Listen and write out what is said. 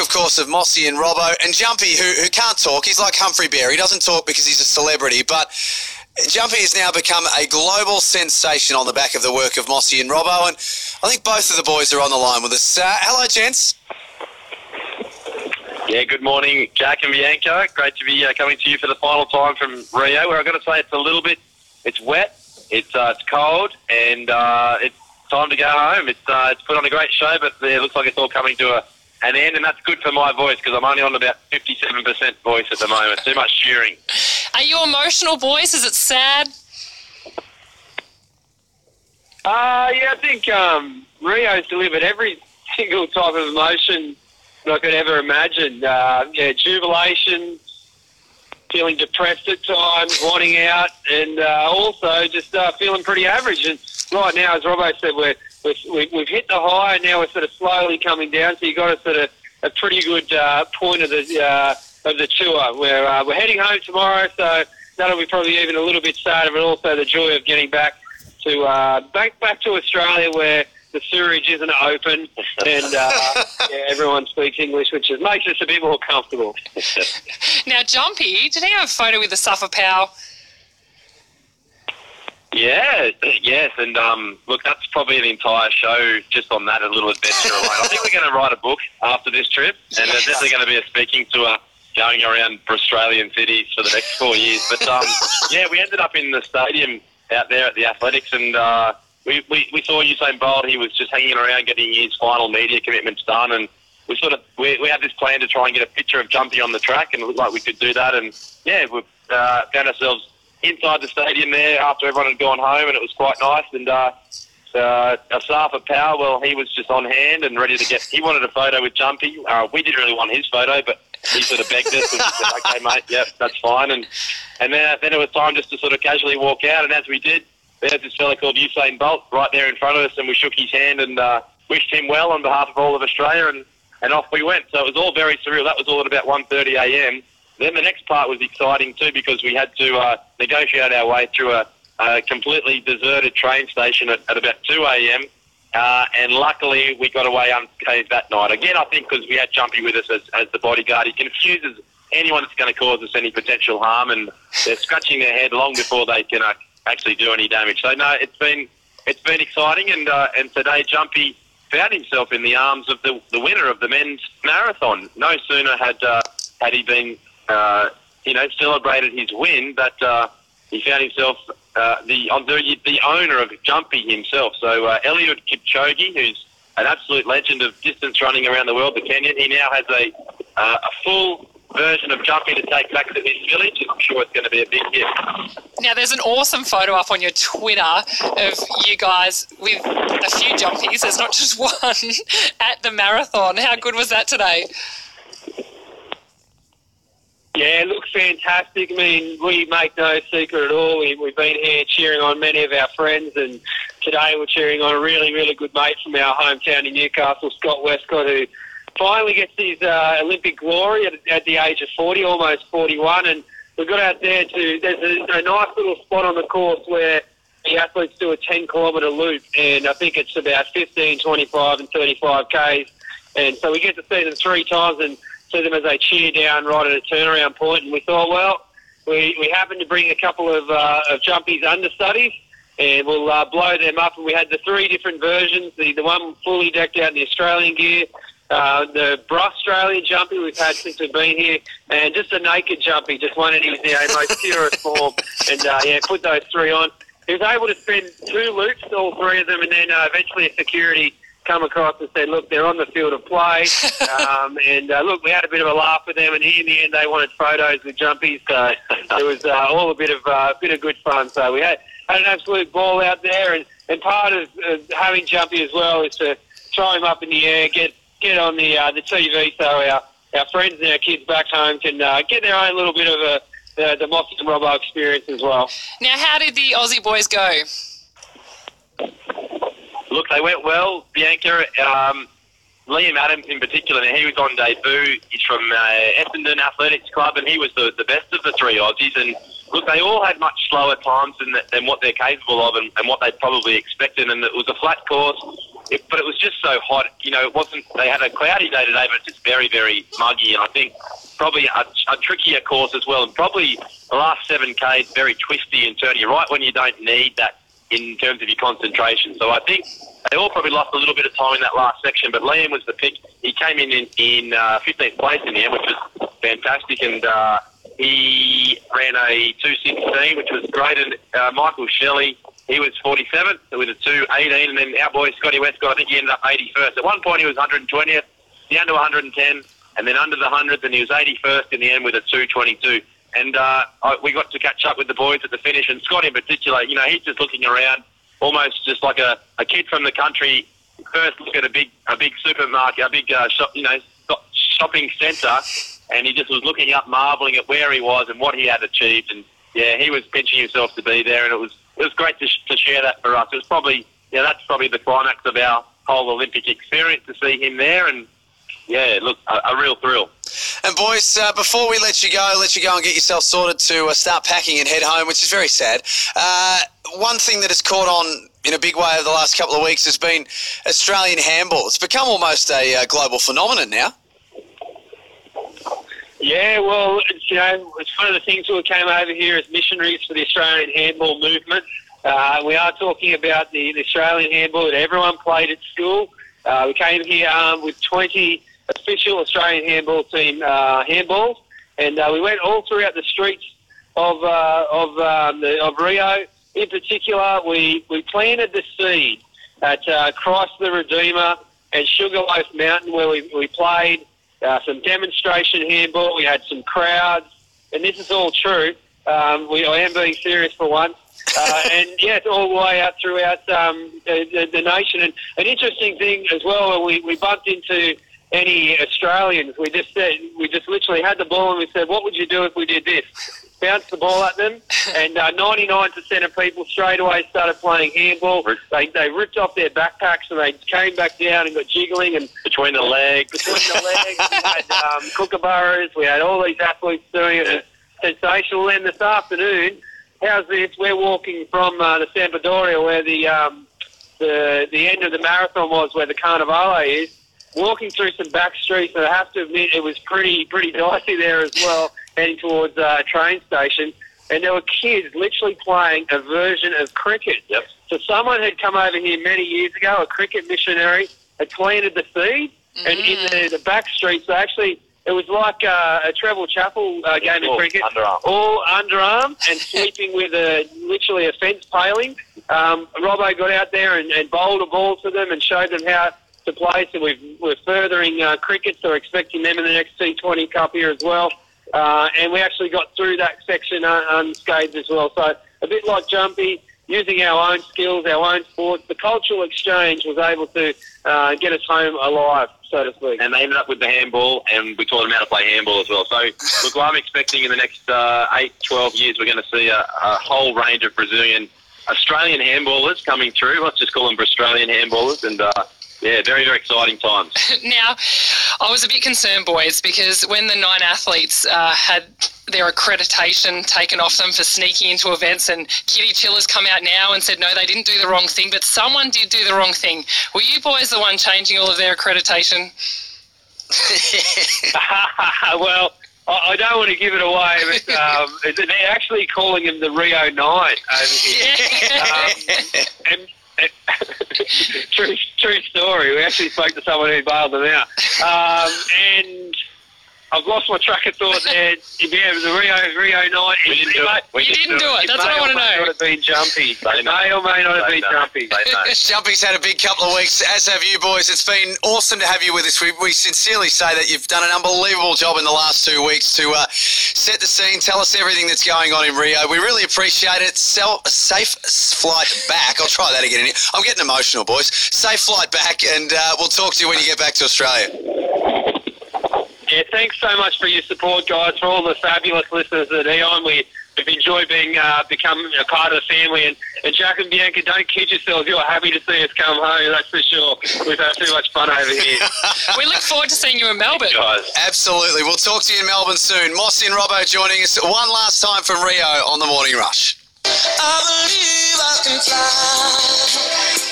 of course, of Mossy and Robbo and Jumpy, who, who can't talk. He's like Humphrey Bear. He doesn't talk because he's a celebrity, but Jumpy has now become a global sensation on the back of the work of Mossy and Robbo, and I think both of the boys are on the line with us. Uh, hello, gents. Yeah, good morning, Jack and Bianca. Great to be uh, coming to you for the final time from Rio, where I've got to say it's a little bit, it's wet, it's uh, it's cold, and uh, it's time to go home. It's uh, it's put on a great show, but it looks like it's all coming to a, an end, and that's good for my voice because I'm only on about 57% voice at the moment. Too much cheering. Are you emotional, boys? Is it sad? Uh, yeah, I think um, Rio's delivered every single type of emotion that I could ever imagine. Uh, yeah, jubilation, feeling depressed at times, wanting out, and uh, also just uh, feeling pretty average. And right now, as Robbo said, we're, we're, we've hit the high, and now we're sort of slowly coming down. So you've got a sort of a pretty good uh, point of the uh, of the tour. We're uh, we're heading home tomorrow, so that'll be probably even a little bit sadder, but also the joy of getting back to uh, back back to Australia where the sewerage isn't open and uh, yeah, everyone speaks English, which is, makes us a bit more comfortable. Now, Jumpy, did he have a photo with Asafa Powell? Yeah, yes, and um, look, that's probably an entire show just on that, a little adventure alone. I think we're going to write a book after this trip, and there's definitely going to be a speaking tour going around for Australian cities for the next four years. But um, yeah, we ended up in the stadium out there at the Athletics, and uh, we, we, we saw Usain Bolt. He was just hanging around getting his final media commitments done, and we sort of we, we had this plan to try and get a picture of Jumpy on the track, and it looked like we could do that. And yeah, we uh, found ourselves inside the stadium there after everyone had gone home, and it was quite nice. And uh, uh, Asafa Powell, well, he was just on hand and ready to get. He wanted a photo with Jumpy. Uh, we didn't really want his photo, but he sort of begged us and said, "Okay, mate, yep, that's fine." And and then then it was time just to sort of casually walk out. And as we did, there's this fella called Usain Bolt right there in front of us, and we shook his hand and uh, wished him well on behalf of all of Australia, and, and off we went. So it was all very surreal. That was all at about 1.30 a.m. Then the next part was exciting too because we had to uh, negotiate our way through a, a completely deserted train station at, at about 2 a.m. Uh, and luckily we got away unscathed that night. Again, I think because we had Jumpy with us as, as the bodyguard, he confuses anyone that's going to cause us any potential harm, and they're scratching their head long before they can uh, actually do any damage. So no, it's been it's been exciting, and uh, and today Jumpy found himself in the arms of the the winner of the men's marathon. No sooner had uh, had he been uh, you know celebrated his win, but uh, he found himself uh, the the the owner of Jumpy himself. So uh, Eliud Kipchoge, who's an absolute legend of distance running around the world, the Kenyan, he now has a uh, a full version of Jumpy to take back to his village. I'm sure it's going to be a big hit. Now, there's an awesome photo up on your Twitter of you guys with a few jumpies. There's not just one at the marathon. How good was that today? Yeah, it looks fantastic. I mean, we make no secret at all. We, we've been here cheering on many of our friends, and today we're cheering on a really, really good mate from our hometown in Newcastle, Scott Westcott, who finally gets his uh, Olympic glory at, at the age of 40, almost 41. And we got out there to, there's a, a nice little spot on the course where the athletes do a 10 kilometre loop, and I think it's about 15, 25, and 35 Ks. And so we get to see them three times and see them as they cheer down right at a turnaround point. And we thought, well, we, we happened to bring a couple of, uh, of jumpies understudies and we'll uh, blow them up. And we had the three different versions the, the one fully decked out in the Australian gear, uh, the Bra Australian jumpy we've had since we've been here, and just a naked jumpy, just one in his you know, most purest form. And uh, yeah, put those three on. He was able to spend two loops, all three of them, and then uh, eventually a security come across and said, look, they're on the field of play. um, and uh, look, we had a bit of a laugh with them, and in the end, they wanted photos with jumpies. So it was uh, all a bit of uh, bit of good fun. So we had had an absolute ball out there, and, and part of uh, having jumpy as well is to throw him up in the air, get get on the uh, the TV so our our friends and our kids back home can uh, get their own little bit of a the, the Mossy and Robbo experience as well. Now, how did the Aussie boys go? Look, they went well. Bianca, um, Liam Adams in particular, now he was on debut. He's from uh, Essendon Athletics Club, and he was the, the best of the three Aussies. And look, they all had much slower times than, than what they're capable of and, and what they probably expected. And it was a flat course, it, but it was just so hot. You know, it wasn't. They had a cloudy day today, but it's just very, very muggy. And I think probably a, a trickier course as well. And probably the last seven k very twisty and turny, right when you don't need that in terms of your concentration. So I think they all probably lost a little bit of time in that last section, but Liam was the pick. He came in in, in uh, 15th place in the end, which was fantastic, and uh, he ran a 216, which was great. And uh, Michael Shelley, he was 47th with a 218, and then our boy Scotty Westcott, I think he ended up 81st. At one point, he was 120th, the under 110, and then under the 100th, and he was 81st in the end with a 222. And uh, I, we got to catch up with the boys at the finish, and Scott in particular, you know, he's just looking around almost just like a, a kid from the country. First look at a big a big supermarket, a big uh, shop, you know, shopping centre, and he just was looking up, marvelling at where he was and what he had achieved. And yeah, he was pinching himself to be there, and it was it was great to, to share that for us. It was probably yeah, that's probably the climax of our whole Olympic experience to see him there, and yeah, look, a, a real thrill. And boys, uh, before we let you go, let you go and get yourself sorted to uh, start packing and head home, which is very sad. Uh, one thing that has caught on in a big way over the last couple of weeks has been Australian handball. It's become almost a uh, global phenomenon now. Yeah, well, it's, you know, it's one of the things we came over here as missionaries for the Australian handball movement. Uh, we are talking about the, the, Australian handball that everyone played at school. Uh, we came here um, with 20 official Australian handball team uh, handballs, and uh, we went all throughout the streets of uh, of, um, the, of Rio. In particular, we, we planted the seed at uh, Christ the Redeemer and Sugarloaf Mountain, where we, we played uh, some demonstration handball. We had some crowds, and this is all true. Um, we, I am being serious for once. Uh, and yeah, all the way out throughout um, the, the, nation. And an interesting thing as well, we, we bumped into any Australians. We just said, we just literally had the ball and we said, what would you do if we did this? Bounced the ball at them, and uh, 99% of people straight away started playing handball. They, they ripped off their backpacks and they came back down and got jiggling and between the legs. Between the legs, we had um, kookaburras. We had all these athletes doing it. Sensational. Then this afternoon, how's this? We're walking from uh, the Sampadoria where the um, the the end of the marathon was, where the Carnivale is walking through some back streets, and I have to admit it was pretty pretty dicey there as well, heading towards uh, a train station. And there were kids literally playing a version of cricket. Yep. So someone had come over here many years ago, a cricket missionary, had planted the seed, mm-hmm. and in the, the back streets, actually, it was like uh, a Trevor Chappell uh, game of cricket, underarm. all underarm and sweeping with a literally a fence paling. Um, Robbo got out there and, and bowled a ball to them and showed them how to play. So we are furthering uh, cricket, so we're expecting them in the next T20 Cup here as well. Uh, and we actually got through that section un- unscathed as well. So a bit like Jumpy, using our own skills, our own sports, the cultural exchange was able to uh, get us home alive, so to speak. And they ended up with the handball, and we taught them how to play handball as well. So, look, I'm expecting in the next uh, 8, 12 years, we're going to see a, a whole range of Brazilian, Australian handballers coming through. Let's just call them Australian handballers, and uh, yeah, very, very exciting times. now, I was a bit concerned, boys, because when the nine athletes uh, had their accreditation taken off them for sneaking into events, and Kitty Chillers come out now and said, no, they didn't do the wrong thing, but someone did do the wrong thing. Were you boys the one changing all of their accreditation? well, I don't want to give it away, but um, they're actually calling him the Rio Nine over here. um, and true, true story. We actually spoke to someone who bailed them out. Um, and I've lost my track of thought there. Yeah, the Rio Rio night. We didn't do it. We you didn't do it. That's what I want to know. May not have been jumpy. It may or may not have been jumpy. Jumpy's had a big couple of weeks, as have you boys. It's been awesome to have you with us. We, we sincerely say that you've done an unbelievable job in the last two weeks to uh, set the scene, tell us everything that's going on in Rio. We really appreciate it. Sell, safe flight back. I'll try that again. I'm getting emotional, boys. Safe flight back, and uh, we'll talk to you when you get back to Australia. Yeah, thanks so much for your support, guys, for all the fabulous listeners at Eon. We we've enjoyed being uh, becoming a part of the family. And, and Jack and Bianca, don't kid yourselves. You're happy to see us come home, that's for sure. We've had too much fun over here. We look forward to seeing you in Melbourne. Guys. Absolutely. We'll talk to you in Melbourne soon. Mossy and Robbo joining us one last time from Rio on the Morning Rush. I believe I can fly.